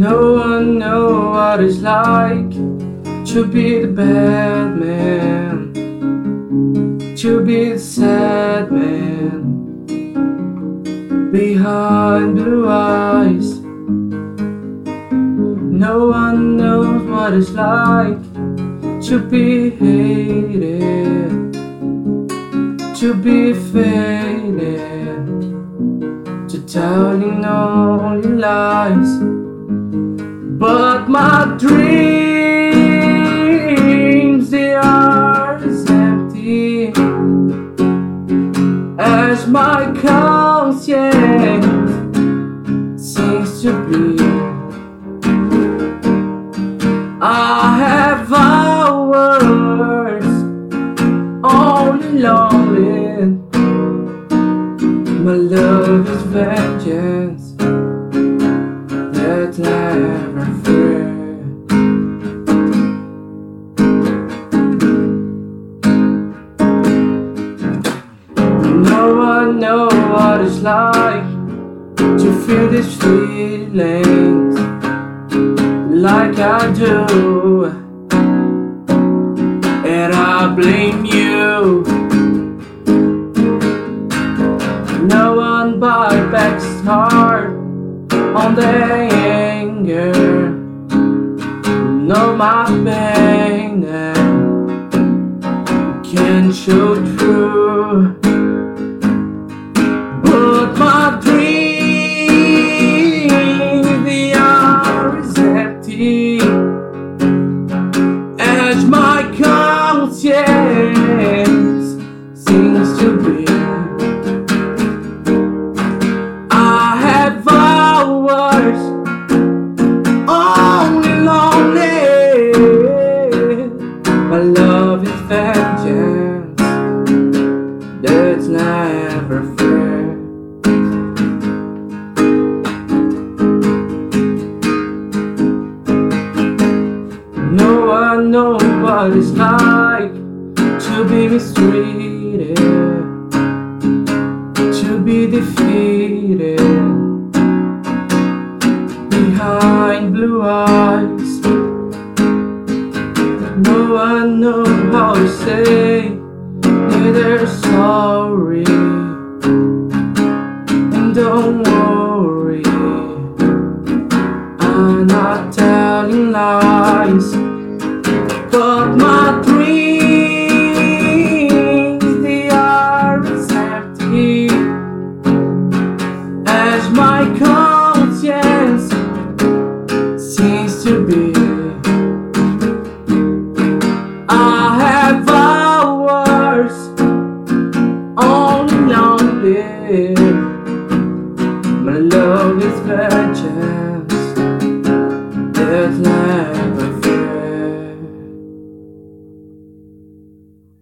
No one know what it's like to be the bad man, to be the sad man behind blue eyes. No one knows what it's like to be hated, to be faded, to telling all your lies. But my dreams, they are as empty as my conscience seems to be. I have hours only lonely. My love is vengeance like to feel these feelings like I do, and I blame you. No one buybacks heart on the anger. No, my pain can show through. I have hours only lonely. My love is vengeance that's never fair. No one knows what it's like to be mistreated, No know how to say neither sorry and don't worry. My love is precious. There's never